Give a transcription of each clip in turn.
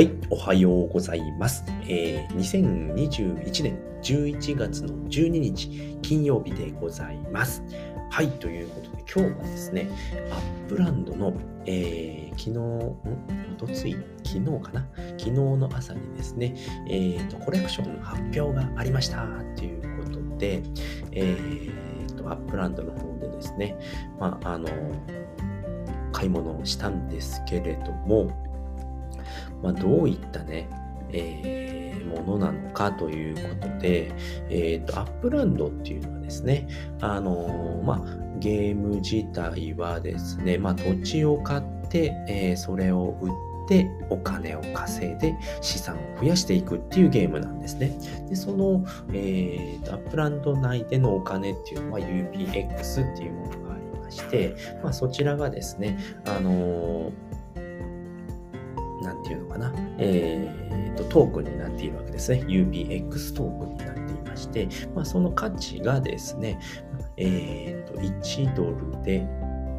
はい、おはようございます。えー、2021年11月の12日金曜日でございます。はい、ということで今日はですね、 Upland の、えー、昨日、ん？おとつい昨日かな？昨日の朝にですね、えーと、コレクションの発表がありましたということで、えーと、 Upland の方でですね、まあ、あの、買い物をしたんですけれども、まあ、どういったね、えー、ものなのかということで、え、ー、と、 Upland っていうのはですね、あのー、まあ、ゲーム自体はですね、まあ、土地を買って、えー、それを売って、お金を稼いで資産を増やしていくっていうゲームなんですね。で、その、えー、 Upland 内でのお金っていうのは UPX っていうものがありまして、まあ、そちらがですね、あのーなんていうのかな、えーと、トークンになっているわけですね。UPX トークンになっていまして、まあ、その価値がですね、えーと、1ドルで、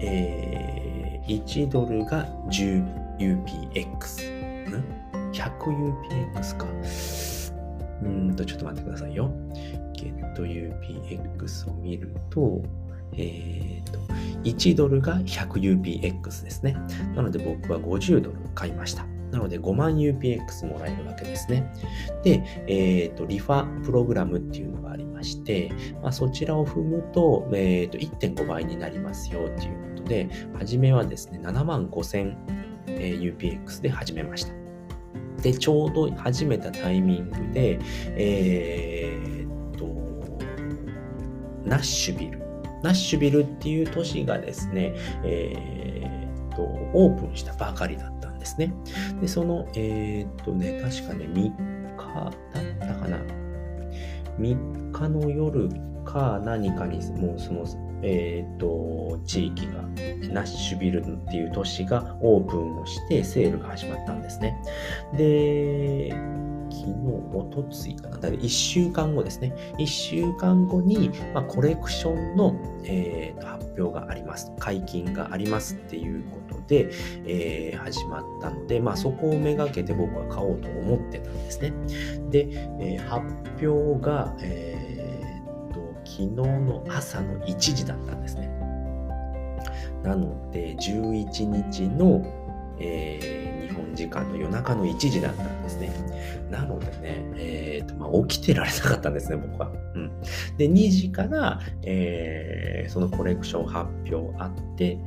えー、1ドルが 10UPX。ん ?100UPX か。うんと、ちょっと待ってくださいよ。ゲット UPX を見ると、えーと、1ドルが 100UPX ですね。なので僕は50ドル買いました。なので5万 UPX もらえるわけですね。で、えっ、ー、と、リファプログラムっていうのがありまして、まあ、そちらを踏むと、えっ、ー、と、1.5倍になりますよっていうことで、初めはですね、7万 5000UPX で始めました。で、ちょうど始めたタイミングで、えっ、と、ナッシュビル。ナッシュビルっていう都市がですね、えっ、と、オープンしたばかりだったですね。で、その、えー、っとね、確かね、3日だったかな。3日の夜か何かに、もうその、えー、っと、地域が、ナッシュビルっていう都市がオープンをしてセールが始まったんですね。で、昨日、おとついかな。だい1週間後ですね。1週間後に、まあ、コレクションの、えー、と発表があります。解禁がありますっていうことで、えー、始まったので、まあ、そこをめがけて僕は買おうと思ってたんですね。で、えー、発表が、えー、と昨日の朝の1時だったんですね。なので、11日の、えー本時間の夜中の1時だったんですね。なのでね、えーとまあ、起きてられなかったんですね、僕は。うん、で、2時から、えー、そのコレクション発表あって、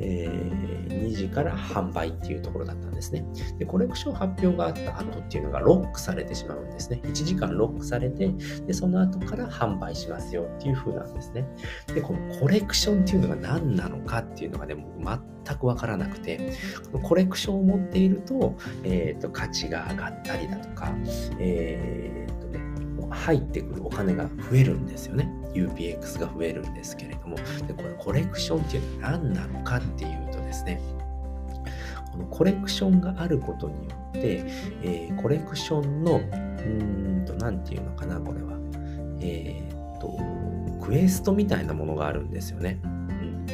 えー、2時から販売っていうところだったんですね。で、コレクション発表があった後っていうのがロックされてしまうんですね。1時間ロックされて、で、その後から販売しますよっていう風なんですね。で、このコレクションっていうのが何なのかっていうのがね、もう全くわからなくて、このコレクションを持っていると、えっ、ー、と、価値が上がったりだとか、え、ー、入ってくるお金が増えるんですよね。UPX が増えるんですけれども、でこれコレクションっていうのは何なのかっていうとですね、このコレクションがあることによって、えー、コレクションの、うーんと、なんていうのかな、これは。えー、っと、クエストみたいなものがあるんですよね。うん、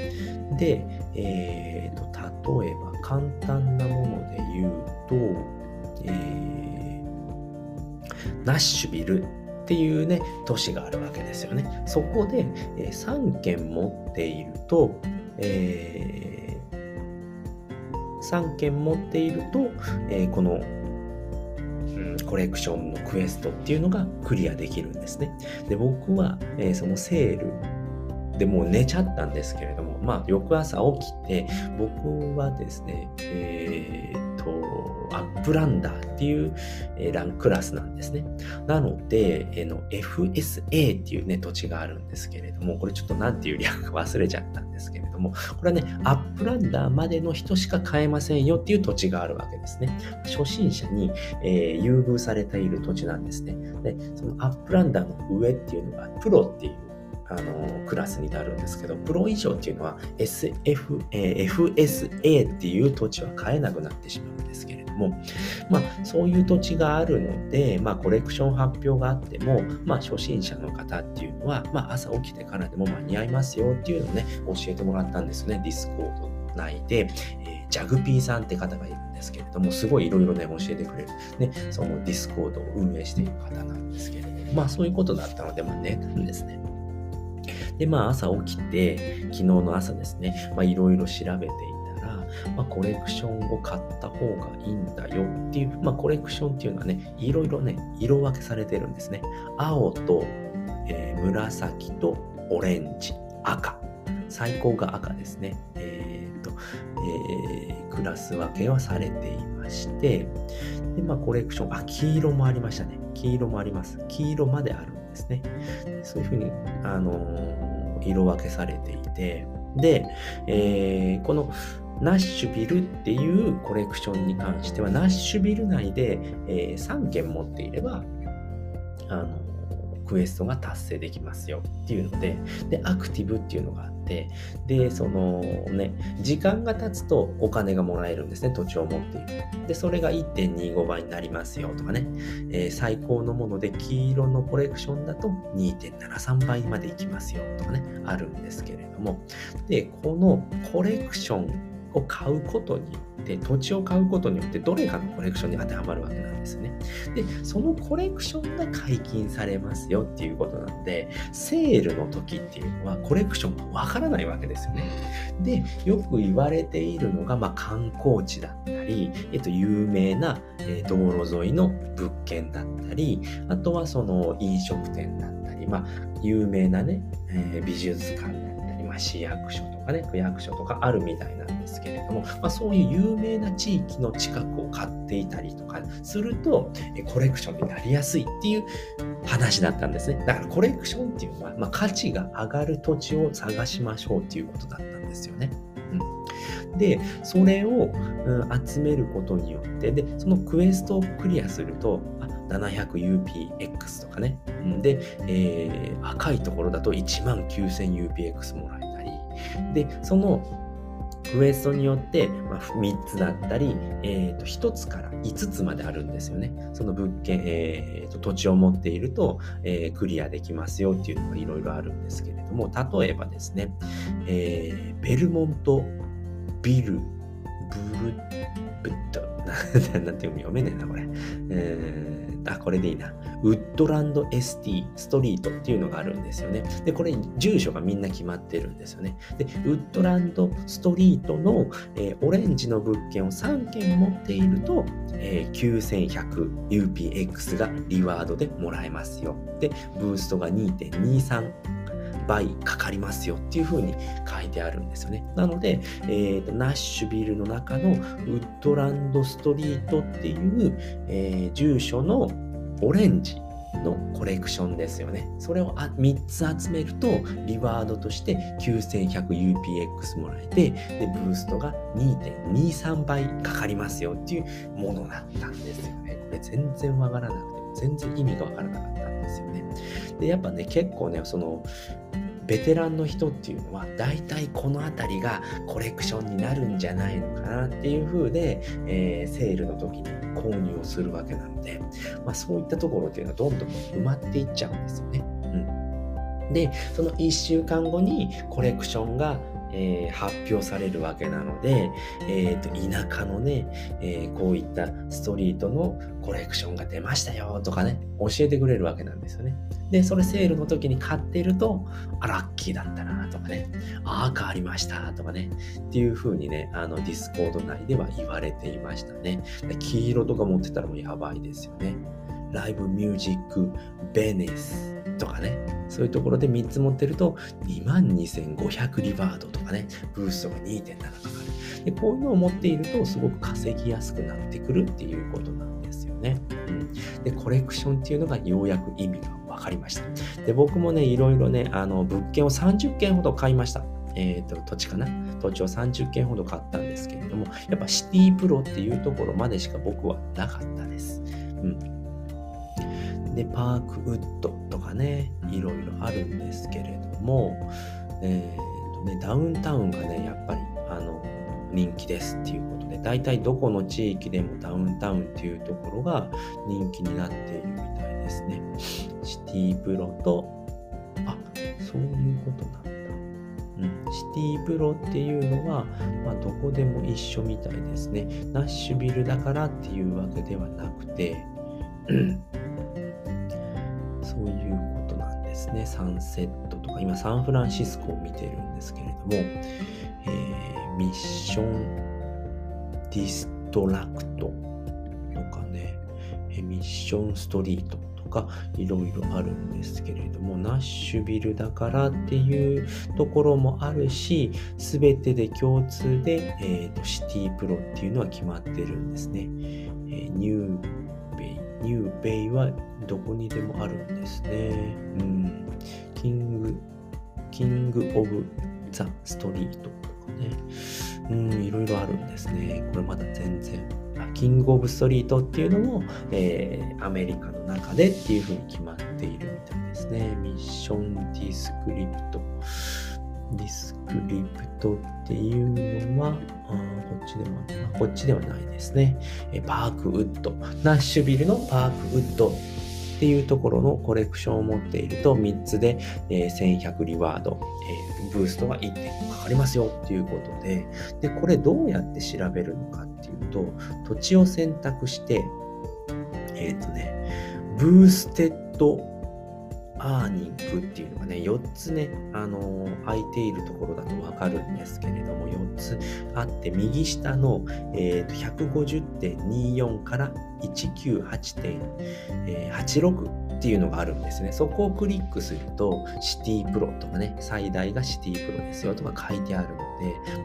で、えー、っと、例えば簡単なもので言うと、えー、ナッシュビルっていうね、都市があるわけですよね。そこで、え、3件持っていると、えー、3件持っていると、えー、この、コレクションのクエストっていうのがクリアできるんですね。で、僕は、えー、そのセールでもう寝ちゃったんですけれども、まあ、翌朝起きて、僕はですね、えー、 Uplander っていう、えランクラスなんですね。なので、えの FSA っていうね、土地があるんですけれども、これちょっと何ていう略か忘れちゃったんですけれども、これはね、 Uplander までの人しか買えませんよっていう土地があるわけですね。初心者に、えー、優遇されている土地なんですね。で、その Uplander の上っていうのが、プロっていうあのクラスになるんですけど、プロ以上っていうのは SF、えー、FSA っていう土地は買えなくなってしまうんですけれども、まあ、そういう土地があるので、まあ、コレクション発表があっても、まあ、初心者の方っていうのは、まあ、朝起きてからでも間に合いますよっていうのをね、教えてもらったんですね、 Discord 内で。えージャグピーさんって方がいるんですけれども、すごいいろいろね、教えてくれる、ね、その Discord を運営している方なんですけれども、まあそういうことだったので、まあ寝たんですね。で、まあ朝起きて、昨日の朝ですね、まあいろいろ調べていたら、まあ、コレクションを買った方がいいんだよっていう、まあ、コレクションっていうのはね、いろいろね、色分けされてるんですね。青と、えー、紫とオレンジ、赤。最高が赤ですね。えー、っと、えー、クラス分けはされていまして、で、まあ、コレクション、あ、黄色もありましたね。黄色もあります。黄色まであるんですね。そういうふうに、あのー、色分けされていて、で、えー、このナッシュビルっていうコレクションに関しては、ナッシュビル内で、えー、3件持っていれば、あの、クエストが達成できますよっていうので、で、アクティブっていうのがあって、で、そのね、時間が経つとお金がもらえるんですね、土地を持っている。で、それが1.25倍になりますよとかね、えー、最高のもので黄色のコレクションだと2.73倍までいきますよとかね、あるんですけれども、で、このコレクションを買うことによって、土地を買うことによって、どれかのコレクションに当てはまるわけなんですね。で、そのコレクションが解禁されますよっていうことなので、セールの時っていうのはコレクションがわからないわけですよね。で、よく言われているのが、まあ、観光地だったり、えっと、有名な、え道路沿いの物件だったり、あとはその飲食店だったり、まあ、有名なね、えー、美術館だったり、まあ、市役所とかね、区役所とかあるみたいなんですけれども、まあ、そういう有名な地域の近くを買っていたりとかすると、コレクションになりやすいっていう話だったんですね。だからコレクションっていうのは、まあ、価値が上がる土地を探しましょうっていうことだったんですよね。うん、で、それを、うん、集めることによって、で、そのクエストをクリアすると、700UPX とかね。で、えー、赤いところだと 19000UPX もらえたり。で、そのクエストによって、まあ、3つだったり、えー、と1つから5つまであるんですよね。その物件、えー、と土地を持っていると、えー、クリアできますよっていうのがいろいろあるんですけれども、例えばですね、えー、ベルモントビル、ブル、ブッド、なんて読めねえな、これ。えー、あ、これでいいな。ウッドランド ST ストリートっていうのがあるんですよね。で、これ、住所がみんな決まってるんですよね。で、ウッドランドストリートの、えー、オレンジの物件を3件持っていると、えー、9100UPX がリワードでもらえますよ。で、ブーストが2.23倍かかりますよっていう風に書いてあるんですよね。なので、えーと、ナッシュビルの中のウッドランドストリートっていう、えー、住所のオレンジのコレクションですよね。それを3つ集めると、リワードとして 9100UPX もらえて、で、ブーストが2.23倍かかりますよっていうものだったんですよね。これ全然わからなくて、全然意味がわからなかったんですよね。で、やっぱね、結構ね、その、ベテランの人っていうのは大体この辺りがコレクションになるんじゃないのかなっていう風で、えー、セールの時に購入をするわけなので、まあ、そういったところっていうのはどんどん埋まっていっちゃうんですよね。うん、でその1週間後にコレクションがえー、発表されるわけなので、えーと、田舎のね、えー、こういったストリートのコレクションが出ましたよとかね、教えてくれるわけなんですよね。で、それセールの時に買ってると、あ、ラッキーだったなとかね、あ、赤ありましたとかね、っていう風にね、あの、 Discord 内では言われていましたね。黄色とか持ってたらもうやばいですよね。 Live Music Venues とかね、そういうところで3つ持ってると22,500リバードとかね、ブーストが2.7かかる。で、こういうのを持っているとすごく稼ぎやすくなってくるっていうことなんですよね。うん。で、コレクションっていうのがようやく意味が分かりました。で、僕もね、いろいろね、あの、物件を30件ほど買いました。えっ、ー、と、土地かな土地を30件ほど買ったんですけれども、やっぱシティプロっていうところまでしか僕はなかったです。うん。で、パークウッドとかね、いろいろあるんですけれども、えーとね、ダウンタウンがね、やっぱりあの人気ですっていうことで、大体どこの地域でもダウンタウンっていうところが人気になっているみたいですね。シティプロと、あ、そういうことなんだ。ううん、シティプロっていうのは、まあ、どこでも一緒みたいですね。ナッシュビルだからっていうわけではなくて、そういうことなんですね。サンセットとか、今サンフランシスコを見てるんですけれども、えー、 Mission District とかね、 Mission Street とかいろいろあるんですけれども、ナッシュビルだからっていうところもあるし、すべてで共通で、えーと、 City Pro っていうのは決まってるんですね。えー、ニュー、 Newbie はどこにでもあるんですね。うん。 King、King of the Street とかね。うん、いろいろあるんですね。これまだ全然。 King of Street っていうのも、えー、アメリカの中でっていうふうに決まっているみたいですね。 Mission District。District っていうのは、あこっちでは、こっちではないですね。えパークウッド。ナッシュビルのパークウッドっていうところのコレクションを持っていると3つで、え、1100リワード、え、ブーストが1.5かかりますよっていうことで、で、これどうやって調べるのかっていうと、土地を選択して、えっ、ー、とね、 Boostedアーニングっていうのがね、4つね、あのー、空いているところだとわかるんですけれども、4つあって、右下の、えーと、150.24から198.86っていうのがあるんですね。そこをクリックすると、シティプロとかね、最大がシティプロですよとか書いてあるので、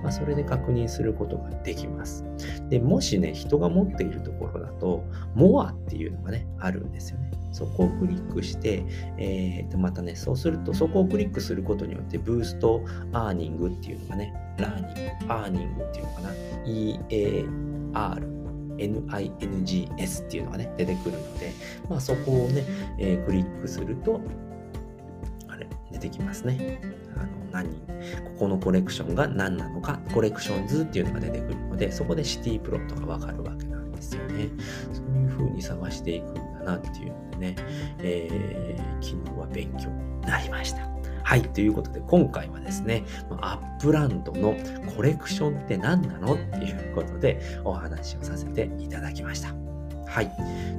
まあ、それで確認することができます。で、もしね、人が持っているところだと、More っていうのがね、あるんですよね。そこをクリックして、えー、とまたね、そうすると、そこをクリックすることによって、 Boost Earning っていうのがね、 Learning、Earning っていうのかな、 EARNINGS っていうのがね、出てくるので、まあそこをね、えー、クリックすると、あれ、出てきますね。あの、何、ここのコレクションが何なのか、 Collections っていうのが出てくるので、そこで City Pro とかわかるわけなんですよね。そういう風に探していくんだなっていうのでね、えー、昨日は勉強になりました。はい。ということで、今回はですね、アップランドのコレクションって何なのっていうことでお話をさせていただきました。はい。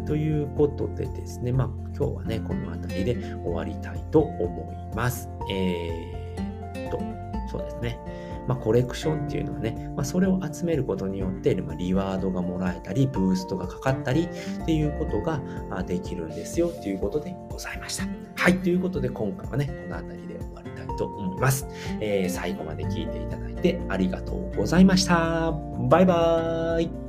ということでですね、まあ、今日はね、この辺りで終わりたいと思います。えー、っと、そうですね。まあ、コレクションっていうのはね、まあ、それを集めることによって、まあ、リワードがもらえたり、ブーストがかかったりっていうことができるんですよということでございました。はい、ということで今回はね、この辺りで終わりたいと思います。えー、最後まで聞いていただいてありがとうございました。バイバーイ。